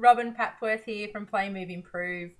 Robin Papworth here from Play Move Improve.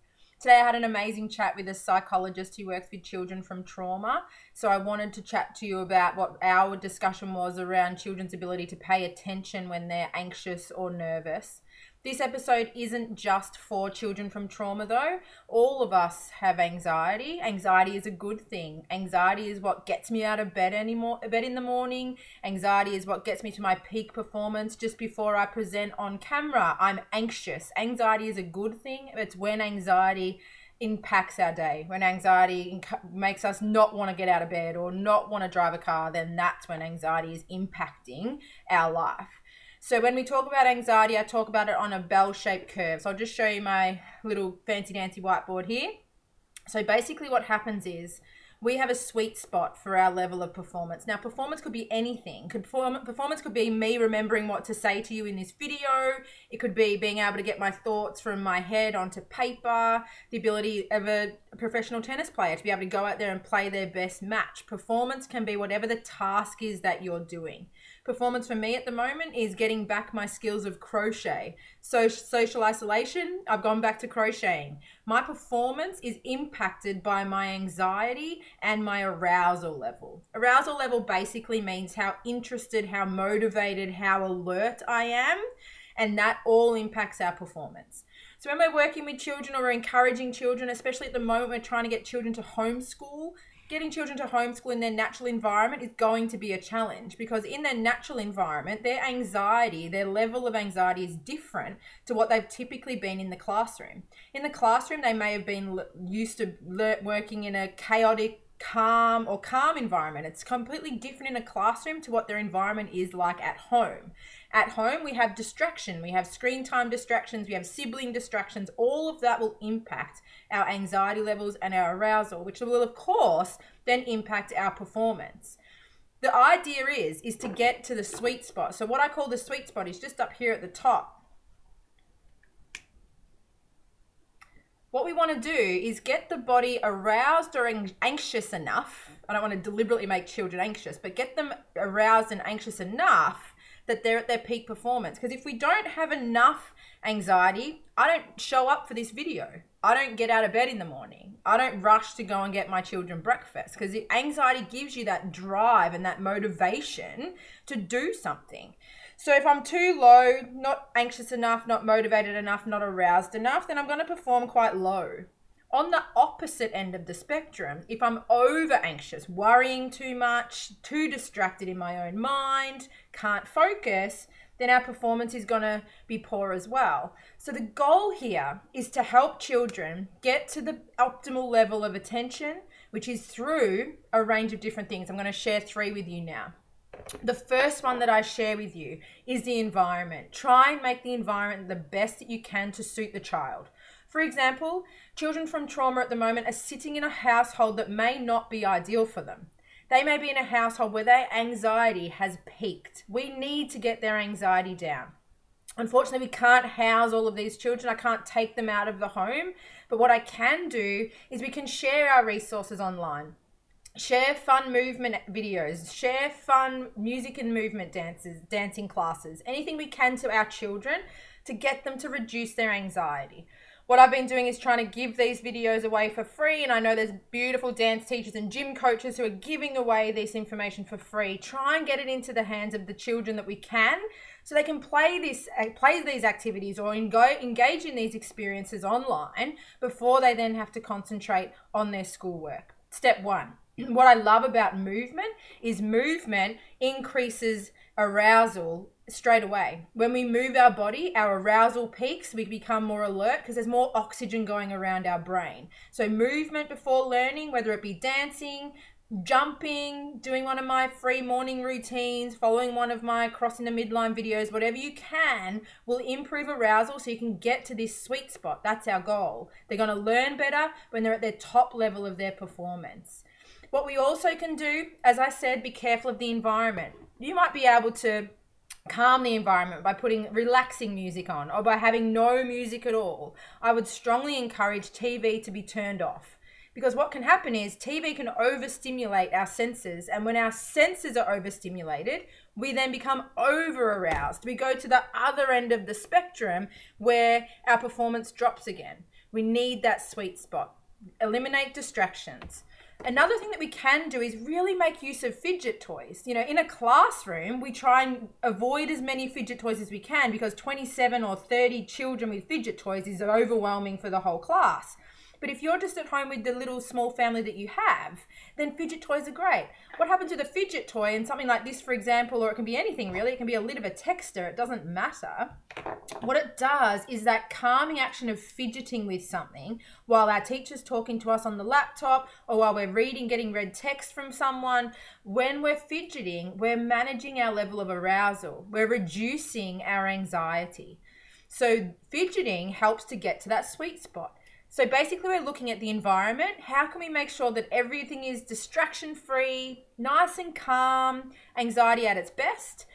Today I had an amazing chat with a psychologist who works with children from trauma. So I wanted to chat to you about what our discussion was around children's ability to pay attention when they're anxious or nervous. This episode isn't just for children from trauma, though. All of us have anxiety. Anxiety is a good thing. Anxiety is what gets me out of bed anymore, bed in the morning. Anxiety is what gets me to my peak performance just before I present on camera. I'm anxious. Anxiety is a good thing. It's when anxiety impacts our day. When anxiety makes us not want to get out of bed or not want to drive a car, then that's when anxiety is impacting our life. So when we talk about anxiety, I talk about it on a bell-shaped curve. So I'll just show you my little fancy dancy whiteboard here. So basically what happens is we have a sweet spot for our level of performance. Now, performance could be anything. Could perform, performance could be me remembering what to say to you in this video. It could be being able to get my thoughts from my head onto paper. The ability of a professional tennis player to be able to go out there and play their best match. Performance can be whatever the task is that you're doing performance for me at the moment is getting back my skills of crochet. So social isolation, I've gone back to crocheting. My performance is impacted by my anxiety and my arousal level. Arousal level basically means how interested, how motivated, how alert I am, and that all impacts our performance. So when we're working with children or we're encouraging children, especially at the moment we're trying to get children to homeschool, getting children to homeschool in their natural environment is going to be a challenge because in their natural environment, their anxiety, their level of anxiety is different to what they've typically been in the classroom. In the classroom, they may have been used to working in a chaotic, calm or calm environment. It's completely different in a classroom to what their environment is like at home. At home, we have distraction, we have screen time distractions, we have sibling distractions. All of that will impact our anxiety levels and our arousal, which will, of course, then impact our performance. The idea is is to get to the sweet spot. So what I call the sweet spot is just up here at the top. What we want to do is get the body aroused or anxious enough. I don't want to deliberately make children anxious, but get them aroused and anxious enough that they're at their peak performance. Because if we don't have enough anxiety, I don't show up for this video. I don't get out of bed in the morning. I don't rush to go and get my children breakfast because anxiety gives you that drive and that motivation to do something. So if I'm too low, not anxious enough, not motivated enough, not aroused enough, then I'm going to perform quite low. On the opposite end of the spectrum, if I'm over anxious, worrying too much, too distracted in my own mind, can't focus, then our performance is going to be poor as well. So the goal here is to help children get to the optimal level of attention, which is through a range of different things. I'm going to share three with you now. The first one that I share with you is the environment. Try and make the environment the best that you can to suit the child. For example, children from trauma at the moment are sitting in a household that may not be ideal for them. They may be in a household where their anxiety has peaked. We need to get their anxiety down. Unfortunately, we can't house all of these children. I can't take them out of the home. But what I can do is we can share our resources online. Share fun movement videos, share fun music and movement dances, dancing classes, anything we can to our children to get them to reduce their anxiety what I've been doing is trying to give these videos away for free. And I know there's beautiful dance teachers and gym coaches who are giving away this information for free. Try and get it into the hands of the children that we can so they can play this uh, play these activities or engage in these experiences online before they then have to concentrate on their schoolwork. Step one. What I love about movement is movement increases arousal straight away. When we move our body, our arousal peaks, we become more alert because there's more oxygen going around our brain. So, movement before learning, whether it be dancing, jumping, doing one of my free morning routines, following one of my crossing the midline videos, whatever you can, will improve arousal so you can get to this sweet spot. That's our goal. They're going to learn better when they're at their top level of their performance. What we also can do, as I said, be careful of the environment. You might be able to calm the environment by putting relaxing music on or by having no music at all, I would strongly encourage TV to be turned off. Because what can happen is TV can overstimulate our senses, and when our senses are overstimulated, we then become over aroused. We go to the other end of the spectrum where our performance drops again. We need that sweet spot. Eliminate distractions. Another thing that we can do is really make use of fidget toys. You know, in a classroom, we try and avoid as many fidget toys as we can because 27 or 30 children with fidget toys is overwhelming for the whole class. But if you're just at home with the little small family that you have, then fidget toys are great. What happens with a fidget toy and something like this, for example, or it can be anything really, it can be a lid of a texter, it doesn't matter. What it does is that calming action of fidgeting with something while our teacher's talking to us on the laptop or while we're reading, getting read text from someone. When we're fidgeting, we're managing our level of arousal, we're reducing our anxiety. So, fidgeting helps to get to that sweet spot. So basically, we're looking at the environment. How can we make sure that everything is distraction free, nice and calm, anxiety at its best?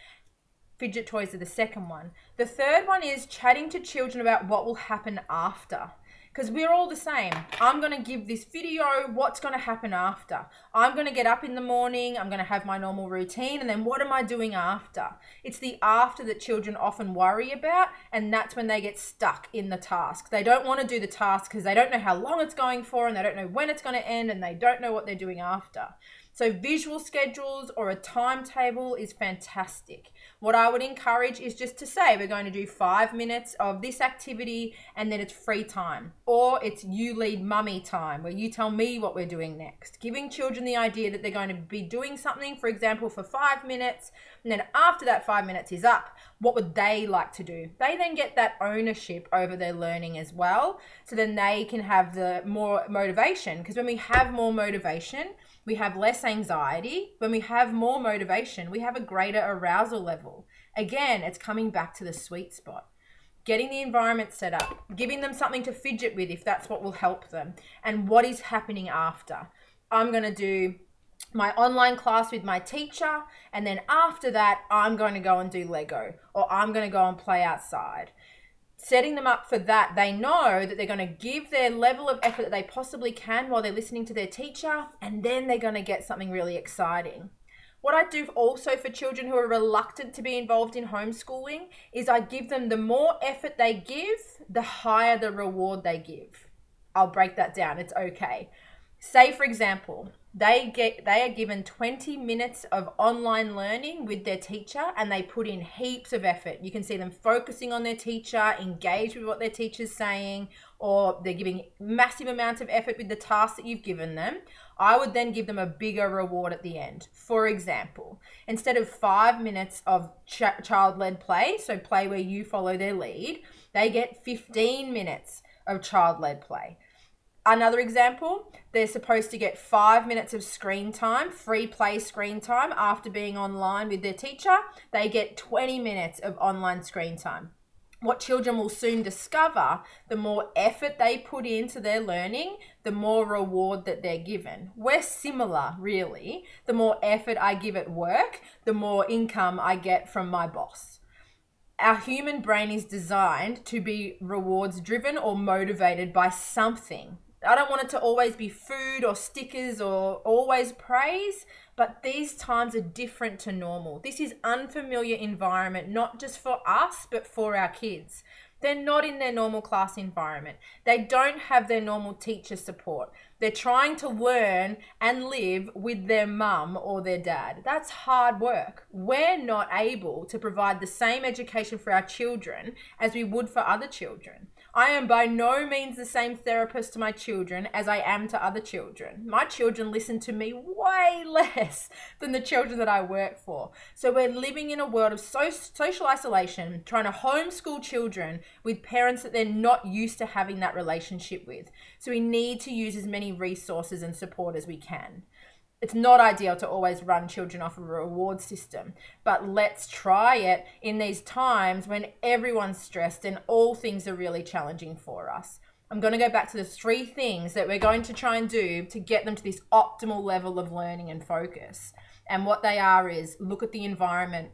Fidget toys are the second one. The third one is chatting to children about what will happen after because we're all the same. I'm going to give this video what's going to happen after. I'm going to get up in the morning, I'm going to have my normal routine, and then what am I doing after? It's the after that children often worry about, and that's when they get stuck in the task. They don't want to do the task because they don't know how long it's going for, and they don't know when it's going to end, and they don't know what they're doing after. So, visual schedules or a timetable is fantastic. What I would encourage is just to say we're going to do five minutes of this activity and then it's free time. Or it's you lead mummy time where you tell me what we're doing next. Giving children the idea that they're going to be doing something, for example, for five minutes. And then after that five minutes is up, what would they like to do? They then get that ownership over their learning as well. So then they can have the more motivation. Because when we have more motivation, we have less anxiety. When we have more motivation, we have a greater arousal level. Again, it's coming back to the sweet spot. Getting the environment set up, giving them something to fidget with if that's what will help them, and what is happening after. I'm going to do my online class with my teacher, and then after that, I'm going to go and do Lego, or I'm going to go and play outside setting them up for that, they know that they're going to give their level of effort that they possibly can while they're listening to their teacher, and then they're going to get something really exciting. What I do also for children who are reluctant to be involved in homeschooling is I give them the more effort they give, the higher the reward they give. I'll break that down, it's okay. Say, for example, they get they are given 20 minutes of online learning with their teacher and they put in heaps of effort. You can see them focusing on their teacher engaged with what their teacher's saying or they're giving massive amounts of effort with the task that you've given them. I would then give them a bigger reward at the end. For example instead of five minutes of ch- child-led play so play where you follow their lead they get 15 minutes of child-led play Another example, they're supposed to get five minutes of screen time, free play screen time after being online with their teacher. They get 20 minutes of online screen time. What children will soon discover, the more effort they put into their learning, the more reward that they're given. We're similar, really. The more effort I give at work, the more income I get from my boss our human brain is designed to be rewards driven or motivated by something. I don't want it to always be food or stickers or always praise, but these times are different to normal. This is unfamiliar environment, not just for us, but for our kids. They're not in their normal class environment. They don't have their normal teacher support. They're trying to learn and live with their mum or their dad. That's hard work. We're not able to provide the same education for our children as we would for other children. I am by no means the same therapist to my children as I am to other children. My children listen to me way less than the children that I work for. So we're living in a world of so- social isolation, trying to homeschool children with parents that they're not used to having that relationship with. So we need to use as many resources and support as we can it's not ideal to always run children off a reward system, but let's try it in these times when everyone's stressed and all things are really challenging for us. I'm going to go back to the three things that we're going to try and do to get them to this optimal level of learning and focus. And what they are is look at the environment.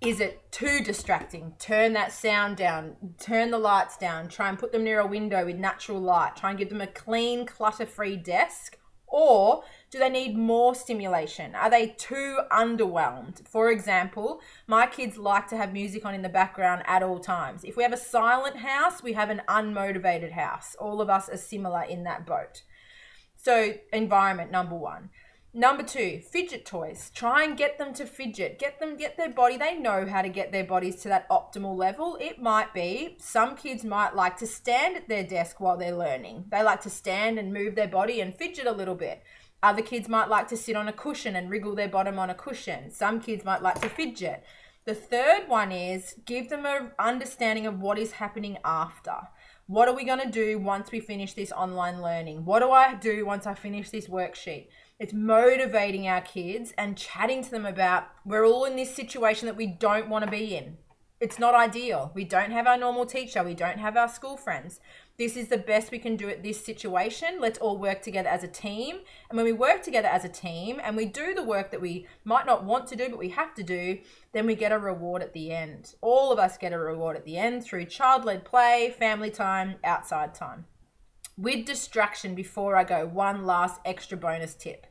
Is it too distracting? Turn that sound down, turn the lights down, try and put them near a window with natural light, try and give them a clean, clutter free desk, or Do they need more stimulation? Are they too underwhelmed? For example, my kids like to have music on in the background at all times. If we have a silent house, we have an unmotivated house. All of us are similar in that boat. So, environment number one. Number two, fidget toys. Try and get them to fidget. Get them, get their body. They know how to get their bodies to that optimal level. It might be some kids might like to stand at their desk while they're learning. They like to stand and move their body and fidget a little bit. Other kids might like to sit on a cushion and wriggle their bottom on a cushion. Some kids might like to fidget. The third one is give them an understanding of what is happening after. What are we going to do once we finish this online learning? What do I do once I finish this worksheet? It's motivating our kids and chatting to them about we're all in this situation that we don't want to be in. It's not ideal. We don't have our normal teacher, we don't have our school friends this is the best we can do at this situation. Let's all work together as a team. And when we work together as a team and we do the work that we might not want to do, but we have to do, then we get a reward at the end. All of us get a reward at the end through child led play, family time, outside time. With distraction, before I go, one last extra bonus tip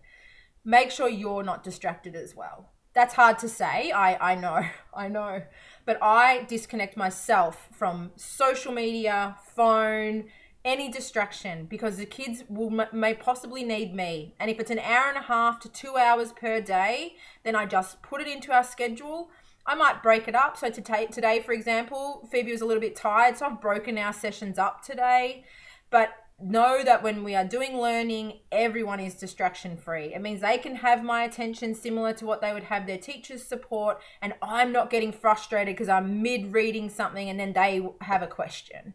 make sure you're not distracted as well. That's hard to say. I, I know, I know but I disconnect myself from social media, phone, any distraction because the kids will may possibly need me. And if it's an hour and a half to 2 hours per day, then I just put it into our schedule. I might break it up. So today, today for example, Phoebe was a little bit tired, so I've broken our sessions up today. But know that when we are doing learning, everyone is distraction free. It means they can have my attention similar to what they would have their teacher's support, and I'm not getting frustrated because I'm mid reading something and then they have a question.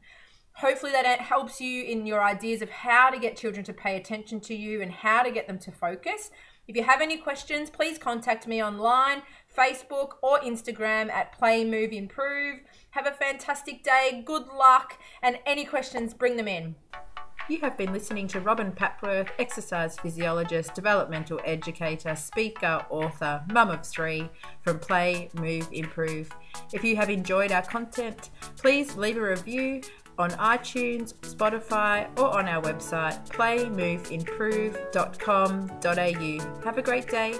Hopefully, that helps you in your ideas of how to get children to pay attention to you and how to get them to focus. If you have any questions, please contact me online, Facebook, or Instagram at Play Move Improve. Have a fantastic day, good luck, and any questions, bring them in. You have been listening to Robin Papworth, exercise physiologist, developmental educator, speaker, author, mum of three from Play, Move, Improve. If you have enjoyed our content, please leave a review on iTunes, Spotify, or on our website playmoveimprove.com.au. Have a great day.